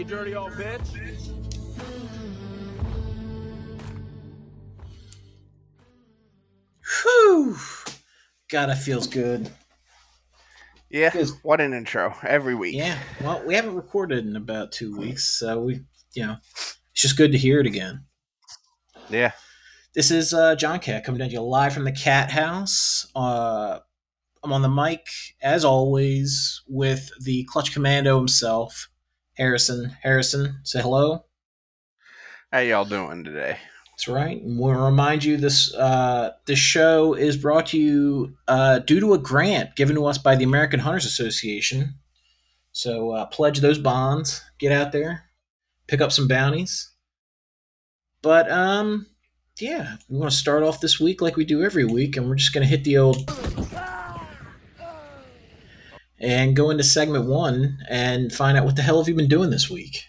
you dirty old bitch. Whew. God, that feels good. Yeah, Because- what an intro every week. Yeah. Well, we haven't recorded in about two weeks, so we, you know, it's just good to hear it again. Yeah. This is uh, John Cat coming down to you live from the Cat House. Uh, I'm on the mic as always with the Clutch Commando himself, Harrison. Harrison, say hello. How y'all doing today? That's right. And we'll remind you this uh, this show is brought to you uh, due to a grant given to us by the American Hunters Association. So uh, pledge those bonds, get out there, pick up some bounties. But um, yeah, we want to start off this week like we do every week, and we're just gonna hit the old and go into segment one and find out what the hell have you been doing this week.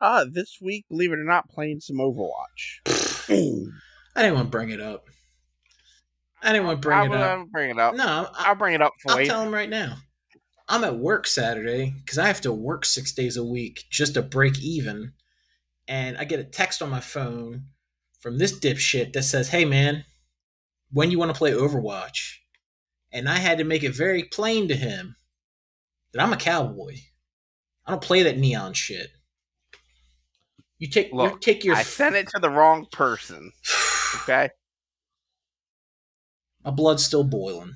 Uh, this week, believe it or not, playing some Overwatch. I didn't want to bring it up. I didn't want to bring I it will up. I'll bring it up. No, I, I'll bring it up for I'll you. tell him right now. I'm at work Saturday because I have to work six days a week just to break even. And I get a text on my phone from this dipshit that says, Hey man, when you want to play Overwatch? And I had to make it very plain to him that I'm a cowboy. I don't play that neon shit. You take Look, you take your I sent it to the wrong person. Okay. my blood's still boiling.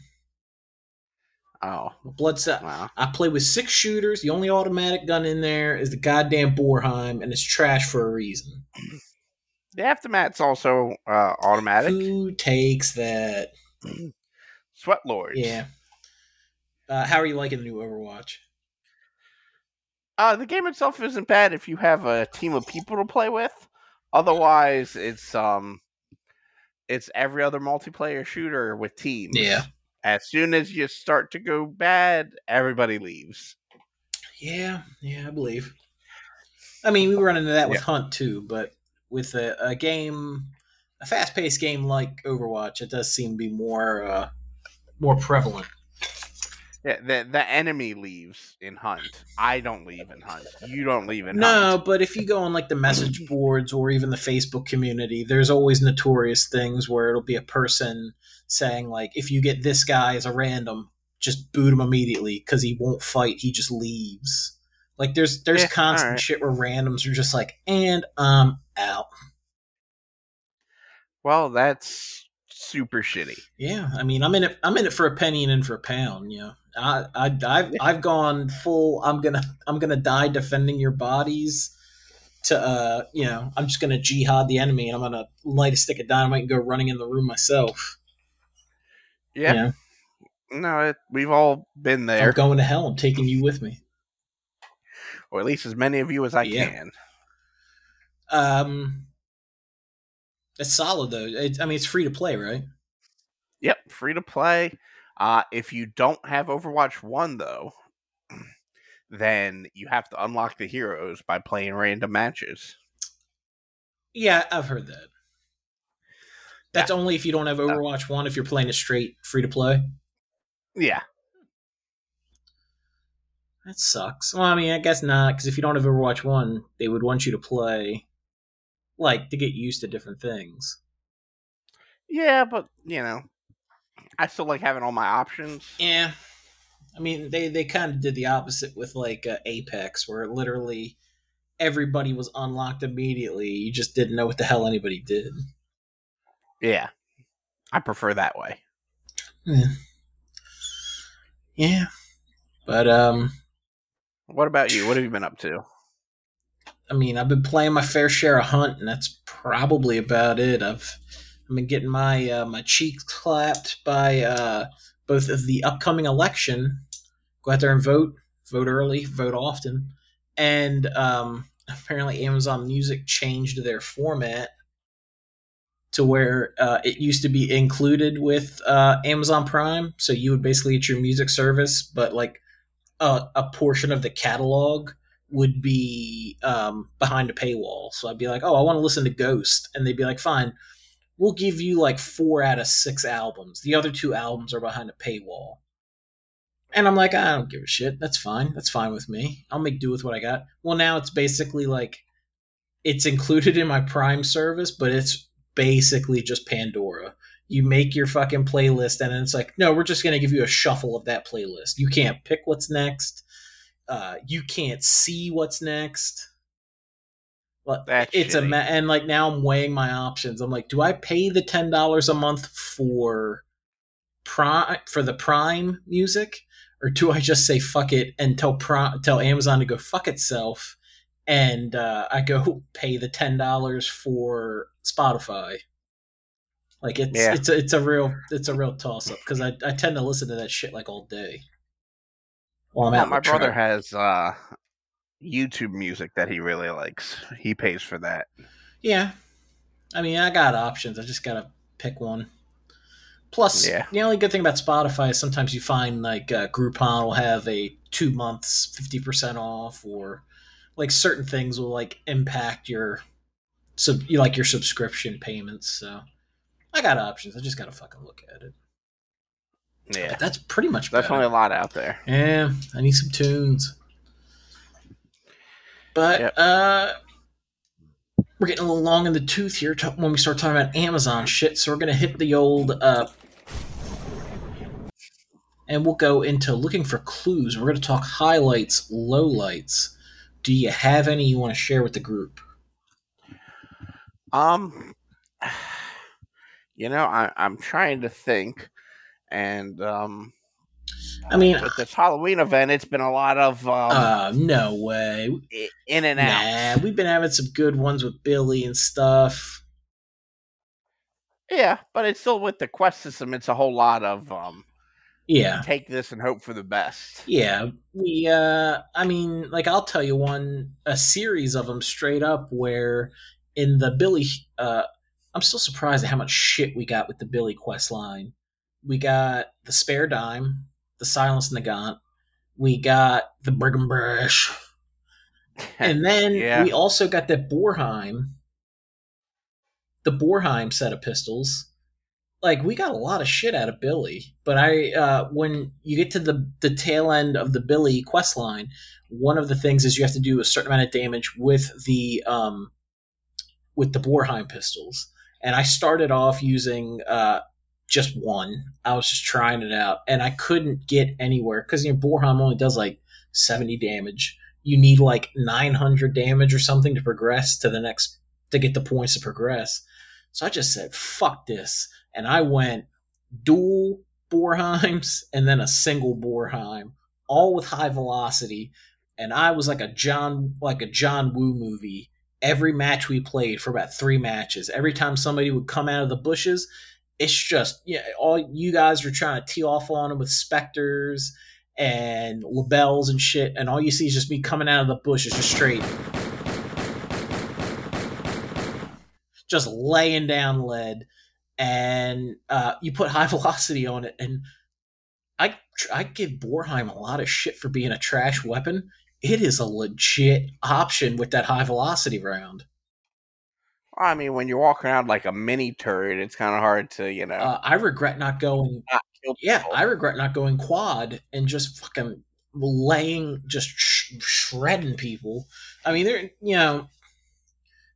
Oh, My blood's wow. I play with six shooters. The only automatic gun in there is the goddamn Bornheim, and it's trash for a reason. The aftermath's also uh, automatic. Who takes that? Sweat Lords. Yeah. Uh, how are you liking the new Overwatch? Uh, the game itself isn't bad if you have a team of people to play with. Otherwise, it's um, it's every other multiplayer shooter with teams. Yeah. As soon as you start to go bad, everybody leaves. Yeah, yeah, I believe. I mean, we run into that with Yeah. Hunt too, but with a, a game, a fast-paced game like Overwatch, it does seem to be more uh, more prevalent. Yeah, the the enemy leaves in Hunt. I don't leave in Hunt. You don't leave in Hunt. No, Hunt. but if you go on like the message boards or even the Facebook community, there's always notorious things where it'll be a person saying like, if you get this guy as a random, just boot him immediately because he won't fight. He just leaves. Like there's there's Yeah, constant alright. shit where randoms are just like, and I'm out. Well, that's super shitty. Yeah, I mean, I'm in it. I'm in it for a penny and in for a pound. You know, I, I, I've, I've gone full. I'm gonna, I'm gonna die defending your bodies. To, uh, you know, I'm just gonna jihad the enemy, and I'm gonna light a stick of dynamite and go running in the room myself. Yeah. You know, No, it, we've all been there. I'm going to hell. I'm taking you with me. or at least as many of you as I Yeah. can. Um, it's solid though. It, I mean, it's free to play, right? Yep, free to play. Uh, if you don't have Overwatch One, though, then you have to unlock the heroes by playing random matches. Yeah, I've heard that. That's only if you don't have Overwatch One. If you're playing it straight free to play. Yeah, That sucks. Well, I mean, I guess not, because if you don't have Overwatch 1, they would want you to play, like, to get used to different things. yeah, but you know, I still like having all my options. Yeah. I mean, they, they kind of did the opposite with, like, uh, Apex, where literally everybody was unlocked immediately. You just didn't know what the hell anybody did. Yeah, I prefer that way. Yeah. But, um, What about you? What have you been up to? I mean, I've been playing my fair share of Hunt, and that's probably about it. I've I've been getting my uh, my cheeks clapped by uh, both of the upcoming election. Go out there and vote. Vote early. Vote often. And um, apparently, Amazon Music changed their format to where uh, it used to be included with uh, Amazon Prime. So you would basically get your music service, but like a, a portion of the catalog would be um, behind a paywall. So I'd be like, oh, I want to listen to Ghost. And they'd be like, fine, we'll give you like four out of six albums. The other two albums are behind a paywall. And I'm like, I don't give a shit. That's fine. That's fine with me. I'll make do with what I got. Well, now it's basically like it's included in my Prime service, but it's basically just Pandora. You make your fucking playlist, and it's like, no, we're just gonna give you a shuffle of that playlist. You can't pick what's next. Uh, you can't see what's next. Well, That's it's a shitty. ma- and like now I'm weighing my options. I'm like, do I pay the ten dollars a month for prime for the Prime music, or do I just say fuck it and tell Prime, tell Amazon to go fuck itself, and uh, I go pay the ten dollars for Spotify? Like it's Yeah. it's a, it's a real it's a real toss up because I, I tend to listen to that shit like all day. Well, in my brother has uh, YouTube music that he really likes. He pays for that. Yeah. I mean, I got options. I just got to pick one. Plus, Yeah. the only good thing about Spotify is sometimes you find like uh, Groupon will have a two months 50% off or like certain things will like impact your sub you like your subscription payments. So I got options. I just got to fucking look at it. Yeah, But that's pretty much definitely about a lot out there. Yeah, I need some tunes. But Yep. uh we're getting a little long in the tooth here t- when we start talking about Amazon shit, so we're gonna hit the old uh and we'll go into looking for clues. We're gonna talk highlights, lowlights. Do you have any you want to share with the group? Um, you know, I, I'm trying to think, and um, I mean, with this Halloween event, it's been a lot of um, uh, no way. in and out. Nah, we've been having some good ones with Billy and stuff. Yeah, but it's still with the quest system. It's a whole lot of um, Yeah. take this and hope for the best. Yeah, we. Uh, I mean, like I'll tell you one, a series of them straight up. Where in the Billy, uh, I'm still surprised at how much shit we got with the Billy quest line. We got the spare dime, the silence Nagant. We got the Brigham Brush, and then Yeah. we also got that Bornheim, the Bornheim set of pistols. Like we got a lot of shit out of Billy, but I uh, when you get to the the tail end of the Billy quest line, one of the things is you have to do a certain amount of damage with the um, with the Bornheim pistols. And I started off using uh, just one. I was just trying it out, and I couldn't get anywhere because you know Bornheim only does like seventy damage. You need like nine hundred damage or something to progress to the next to get the points to progress. So I just said, "Fuck this," and I went dual Bornheims and then a single Bornheim, all with high velocity. And I was like a John like a John Woo movie. Every match we played for about three matches, every time somebody would come out of the bushes, it's just yeah, all you guys are trying to tee off on them with specters and Lebels and shit, and all you see is just me coming out of the bushes just straight, just laying down lead, and uh, you put high velocity on it, and I I give Bornheim a lot of shit for being a trash weapon. It is a legit option with that high velocity round. I mean, when you're walking around like a mini turret, it's kind of hard to, you know, Uh, I regret not going not Yeah. I regret not going quad and just fucking laying, just sh- shredding people. I mean, they're you know,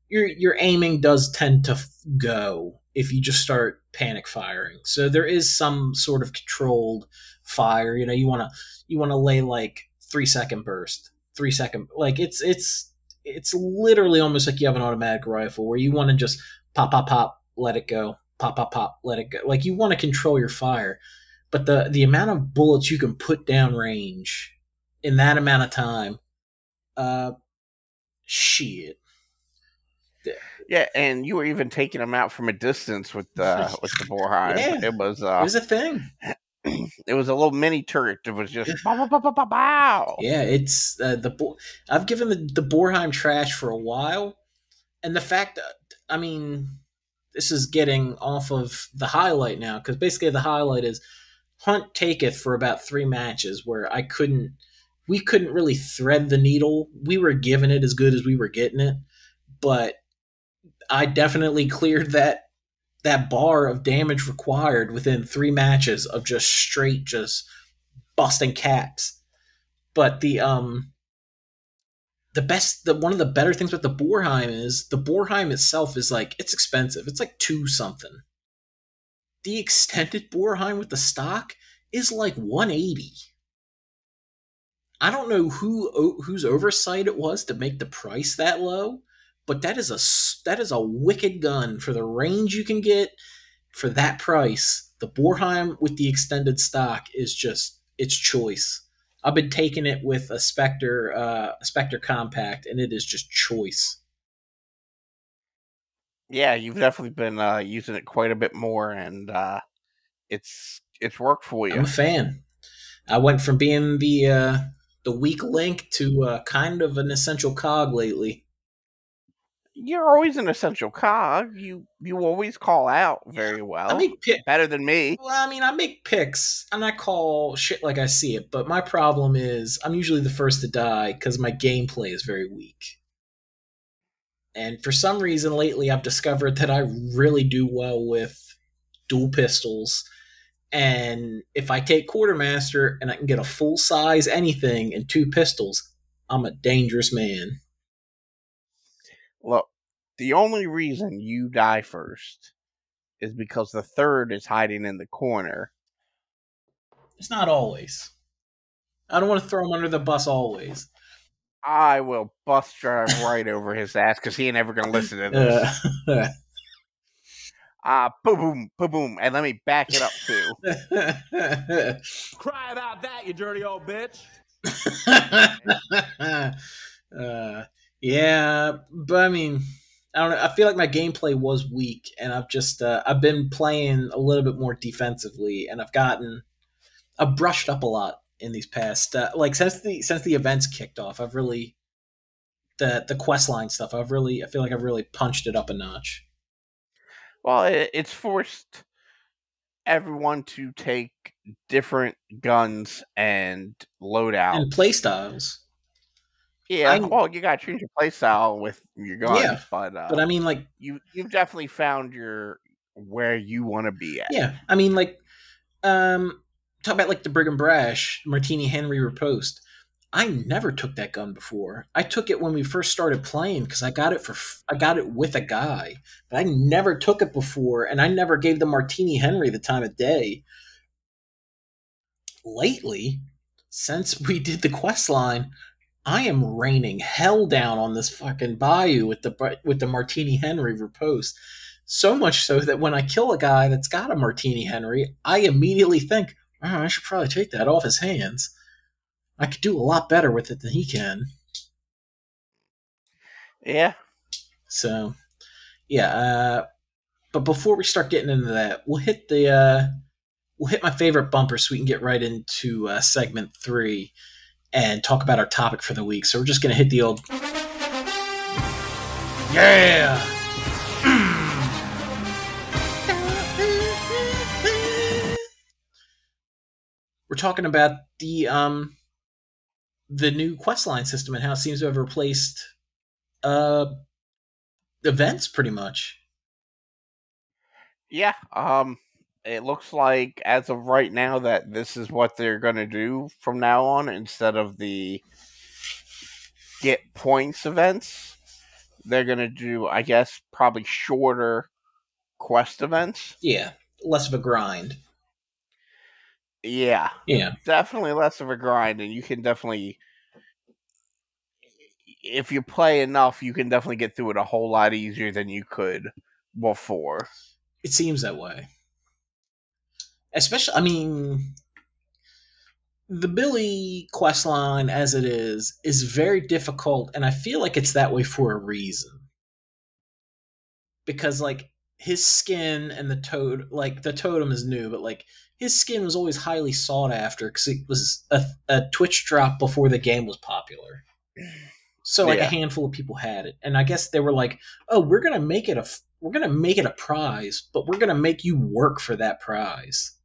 your your aiming does tend to f- go if you just start panic firing. So there is some sort of controlled fire. You know, you want to you want to lay like three second burst, three second like it's it's it's literally almost like you have an automatic rifle where you want to just pop pop pop, let it go, pop pop pop, let it go. Like you want to control your fire but the the amount of bullets you can put down range in that amount of time, uh, shit. Yeah, and you were even taking them out from a distance with the with the Bornheim. Yeah. It was uh, It uh, was a thing. it was a little mini turret that was just bow, bow, bow, bow, bow. Yeah, it's uh, the Bo- I've given the the Bornheim trash for a while, and the fact that I mean, this is getting off of the highlight now because basically the highlight is Hunt taketh for about three matches where I couldn't, we couldn't really thread the needle. We were giving it as good as we were getting it, but I definitely cleared that that bar of damage required within three matches of just straight just busting caps. But the um the best the one of the better things about the Bornheim is the Bornheim itself is like it's expensive. It's like two something. The extended Bornheim with the stock is like 180. I don't know who whose oversight it was to make the price that low, but that is a that is a wicked gun for the range you can get for that price. The Bornheim with the extended stock is just its choice. I've been taking it with a Spectre uh, a Spectre compact, and it is just choice. Yeah, you've definitely been uh, using it quite a bit more, and uh, it's it's worked for you. I'm a fan. I went from being the uh, the weak link to uh, kind of an essential cog lately. You're always an essential cog. You you always call out very well. I make pick, better than me. Well, I mean, I make picks and I call shit like I see it. But my problem is I'm usually the first to die because my gameplay is very weak. And for some reason lately, I've discovered that I really do well with dual pistols and if I take quartermaster and I can get a full size anything and two pistols, I'm a dangerous man. Look, the only reason you die first is because the third is hiding in the corner. It's not always. I don't want to throw him under the bus always. I will bus drive right over his ass because he ain't ever gonna listen to this. Uh, Ah, uh, boom, boom, boom, boom, and let me back it up too. Cry about that, you dirty old bitch. uh, yeah, but I mean, I don't know. I feel like my gameplay was weak, and I've just uh, I've been playing a little bit more defensively, and I've gotten I've brushed up a lot in these past uh, like since the since the events kicked off. I've really the the quest line stuff. I've really I feel like I've really punched it up a notch. Well, it, it's forced everyone to take different guns and loadouts and playstyles. Yeah, I, well, you got to change your playstyle with your guns, yeah, but uh, but I mean, like you you've definitely found your where you want to be at. Yeah, I mean, like um, talk about like the Brigham Brash Martini Henry riposte. I never took that gun before. I took it when we first started playing because I got it for I got it with a guy, but I never took it before, and I never gave the Martini Henry the time of day. Lately, since we did the quest line, I am raining hell down on this fucking bayou with the with the Martini Henry riposte. So much so that when I kill a guy that's got a Martini Henry, I immediately think, oh, I should probably take that off his hands I could do a lot better with it than he can. Yeah. So, yeah. Uh, but before we start getting into that, we'll hit the uh, we'll hit my favorite bumper so we can get right into uh, segment three and talk about our topic for the week. So we're just gonna hit the old yeah. we're talking about the um the new questline system and how it seems to have replaced uh events pretty much. Yeah, um it looks like as of right now that this is what they're going to do from now on instead of the get points events. They're going to do I guess probably shorter quest events. Yeah, less of a grind. Yeah. Yeah. Definitely less of a grind, and you can definitely if you play enough, you can definitely get through it a whole lot easier than you could before. It seems that way. Especially I mean the Billy quest line as it is is very difficult and I feel like it's that way for a reason. Because like his skin and the toad like the totem is new but like his skin was always highly sought after because it was a, a twitch drop before the game was popular so like yeah. a handful of people had it and i guess they were like oh we're gonna make it a we're gonna make it a prize but we're gonna make you work for that prize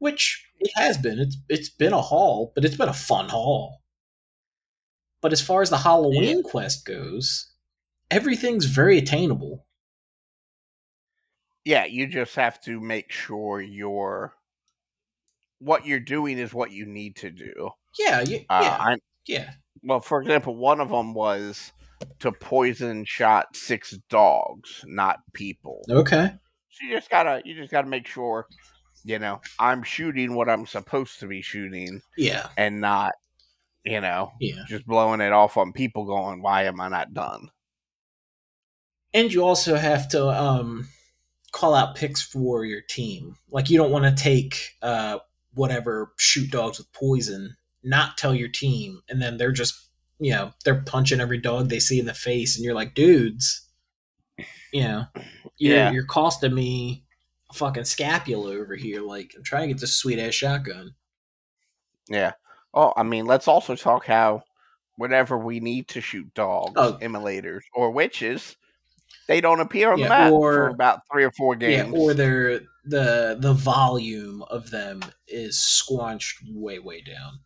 which it has been it's it's been a haul but it's been a fun haul but as far as the halloween yeah. quest goes everything's very attainable yeah, you just have to make sure your what you're doing is what you need to do. Yeah, you, Uh, yeah, yeah. well, for example, one of them was to poison shot six dogs, not people. Okay. So you just gotta you just gotta make sure, you know, I'm shooting what I'm supposed to be shooting Yeah, and not, you know, yeah. just blowing it off on people going, Why am I not done? And you also have to um, call out picks for your team. Like you don't want to take uh, whatever shoot dogs with poison, not tell your team, and then they're just you know they're punching every dog they see in the face, and you're like, dudes, you know, you're, Yeah. you're costing me a fucking scapula over here. Like I'm trying to get this sweet ass shotgun. Yeah. Oh, I mean, let's also talk how whenever we need to shoot dogs, Oh. immolators, or witches, they don't appear on Yeah, the map or- for about three or four games. Yeah, or they're the the volume of them is squanched way way down.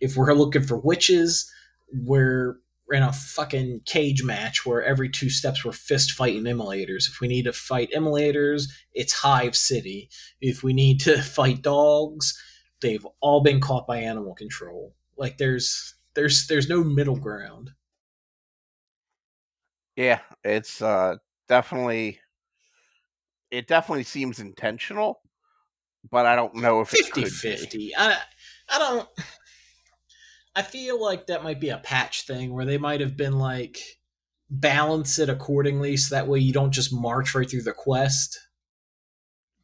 If we're looking for witches, we're in a fucking cage match where every two steps we're fist fighting immolators. If we need to fight immolators, it's Hive City. If we need to fight dogs, they've all been caught by animal control. Like there's there's there's no middle ground. Yeah, it's uh definitely it definitely seems intentional, but I don't know if it 50 could be. 50. I, I don't. I feel like that might be a patch thing where they might have been like balance it accordingly so that way you don't just march right through the quest.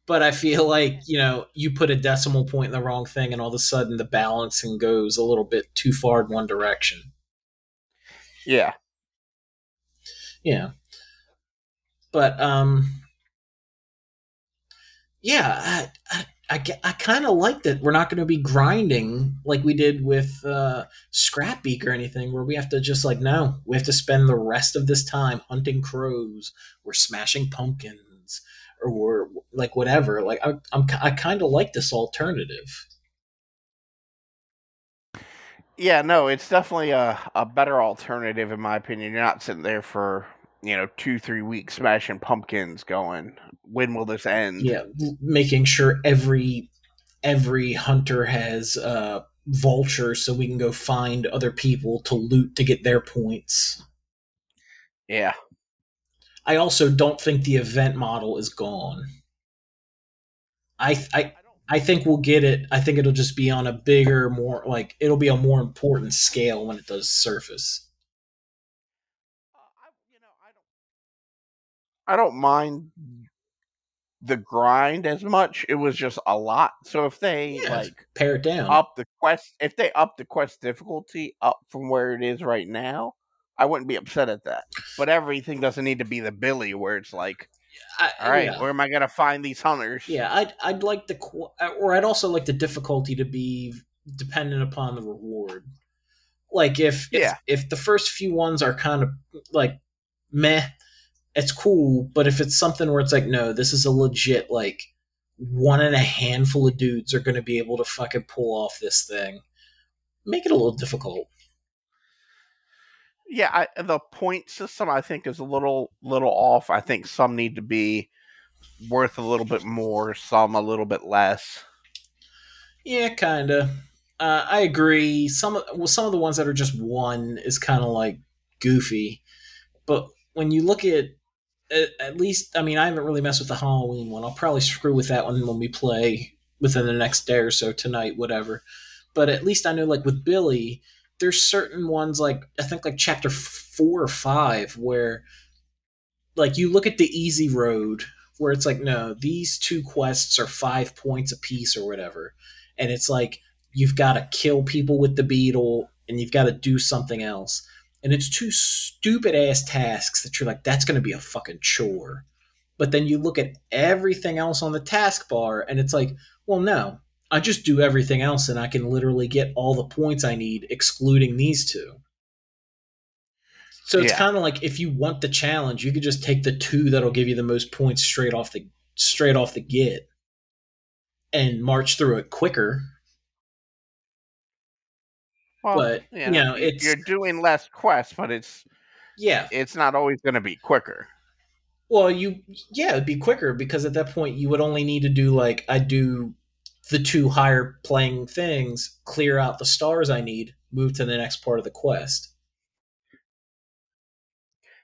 But I feel like, you know, you put a decimal point in the wrong thing and all of a sudden the balancing goes a little bit too far in one direction. Yeah. Yeah. But um yeah, I I, I, I kind of like that we're not going to be grinding like we did with uh Scrapbeak or anything where we have to just like no, we have to spend the rest of this time hunting crows or smashing pumpkins or we're like whatever. Like I I'm I kind of like this alternative. Yeah, no, it's definitely a, a better alternative in my opinion. You're not sitting there for, you know, two, three weeks smashing pumpkins going, when will this end? Yeah, making sure every every hunter has uh vultures so we can go find other people to loot to get their points. Yeah. I also don't think the event model is gone. I I I think we'll get it. I think it'll just be on a bigger, more like it'll be a more important scale when it does surface. Uh, I, you know, I don't. Mind the grind as much. It was just a lot. So if they Yeah. like Pare it down. up the quest, if they up the quest difficulty up from where it is right now, I wouldn't be upset at that. But everything doesn't need to be the Billy where it's like, I, all right, yeah. where am I gonna find these hunters? Yeah, I'd I'd like the qu- uh, or I'd also like the difficulty to be dependent upon the reward. Like if if, Yeah. if the first few ones are kind of like meh, it's cool. But if it's something where it's like no, this is a legit like one and a handful of dudes are going to be able to fucking pull off this thing. Make it a little difficult. yeah. I, the point system I think is a little little off. I think some need to be worth a little bit more, some a little bit less. Yeah, kind of. Uh, I agree. Some well, some of the ones that are just one is kind of like goofy, but when you look at, at least, I mean, I haven't really messed with the Halloween one. I'll probably screw with that one when we play within the next day or so tonight, whatever. But at least I know, like with Billy, there's certain ones like I think like chapter four or five where, like, you look at the easy road where it's like, no, these two quests are five points apiece or whatever and it's like you've got to kill people with the beetle and you've got to do something else and it's two stupid ass tasks that you're like that's going to be a fucking chore. But then you look at everything else on the taskbar and it's like well no. I just do everything else and i can literally get all the points i need excluding these two. So it's Yeah. kind of like if you want the challenge you could just take the two that'll give you the most points straight off the straight off the get and march through it quicker Well, but you know, it's you're doing less quests, but it's yeah. it's not always going to be quicker. Well, you yeah, it'd be quicker because at that point you would only need to do like I do the two higher playing things, clear out the stars I need, move to the next part of the quest.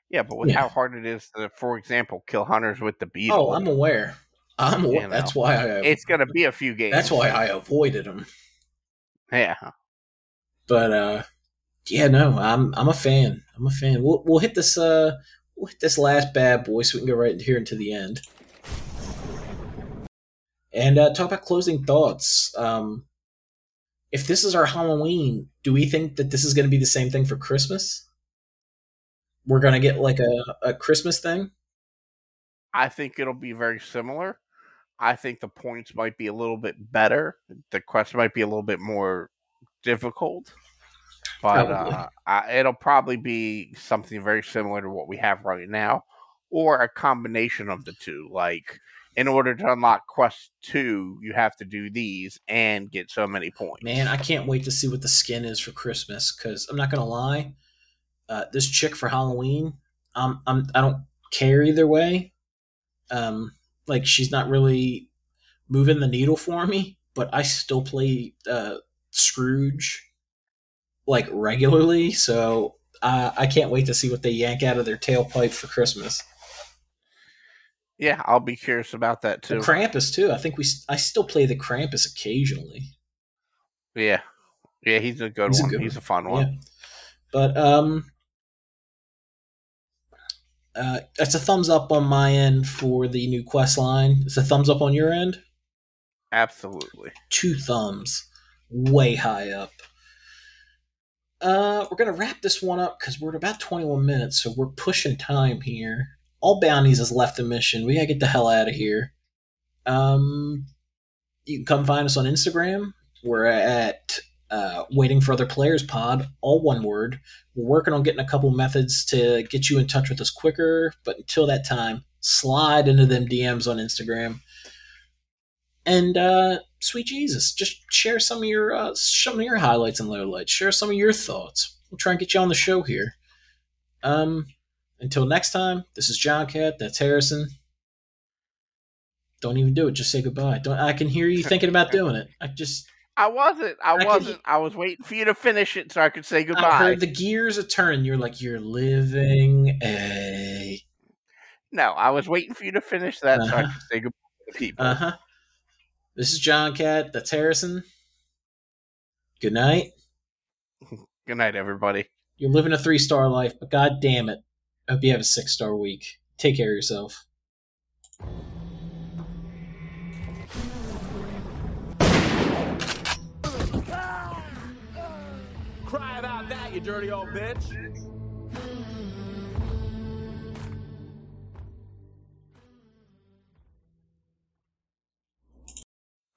Yeah, but with Yeah. how hard it is to, for example, kill hunters with the beetle, Oh, I'm aware. I'm aware. You That's why I. it's gonna be a few games. that's why I avoided them. Yeah. But uh, yeah, no, I'm I'm a fan. I'm a fan. We'll we'll hit this uh we'll hit this last bad boy so we can go right here into the end. And uh, talk about closing thoughts. Um, if this is our Halloween, do we think that this is going to be the same thing for Christmas? We're going to get like a, a Christmas thing? I think it'll be very similar. I think the points might be a little bit better. The quest might be a little bit more difficult, but uh, I, it'll probably be something very similar to what we have right now, or a combination of the two. Like, in order to unlock quest two, you have to do these and get so many points. Man, I can't wait to see what the skin is for Christmas because I'm not gonna lie, uh, this chick for Halloween, um, I'm I don't care either way. Um, like she's not really moving the needle for me, but I still play uh, Scrooge like regularly, so uh, I can't wait to see what they yank out of their tailpipe for Christmas. yeah, I'll be curious about that The too. Krampus too. I think we I still play the Krampus occasionally. yeah, yeah, he's a good He's a one. good he's one. a fun one. Yeah. But um uh it's a thumbs up on my end for the new quest line. It's a thumbs up on your end. Absolutely. Two thumbs. Way high up. Uh we're gonna wrap this one up because we're at about 21 minutes, so we're pushing time here. All bounties has left the mission. We gotta get the hell out of here. Um you can come find us on Instagram. We're at uh, waiting for other players pod all one word we're working on getting a couple methods to get you in touch with us quicker but until that time slide into them dms on instagram and uh, sweet jesus just share some of your uh, some of your highlights and lowlights share some of your thoughts we'll try and get you on the show here um until next time this is john cat that's harrison don't even do it just say goodbye don't i can hear you thinking about doing it i just I wasn't. I, I wasn't. I was waiting for you to finish it so I could say I goodbye. heard the gears a turn. You're like, you're living a. No, I was waiting for you to finish that so I Uh-huh. could say goodbye to the people. Uh huh. This is John Cat. That's Harrison. Good night. Good night, everybody. You're living a three star life, but god damn it. I hope you have a six star week. Take care of yourself. Cry about that, you dirty old bitch.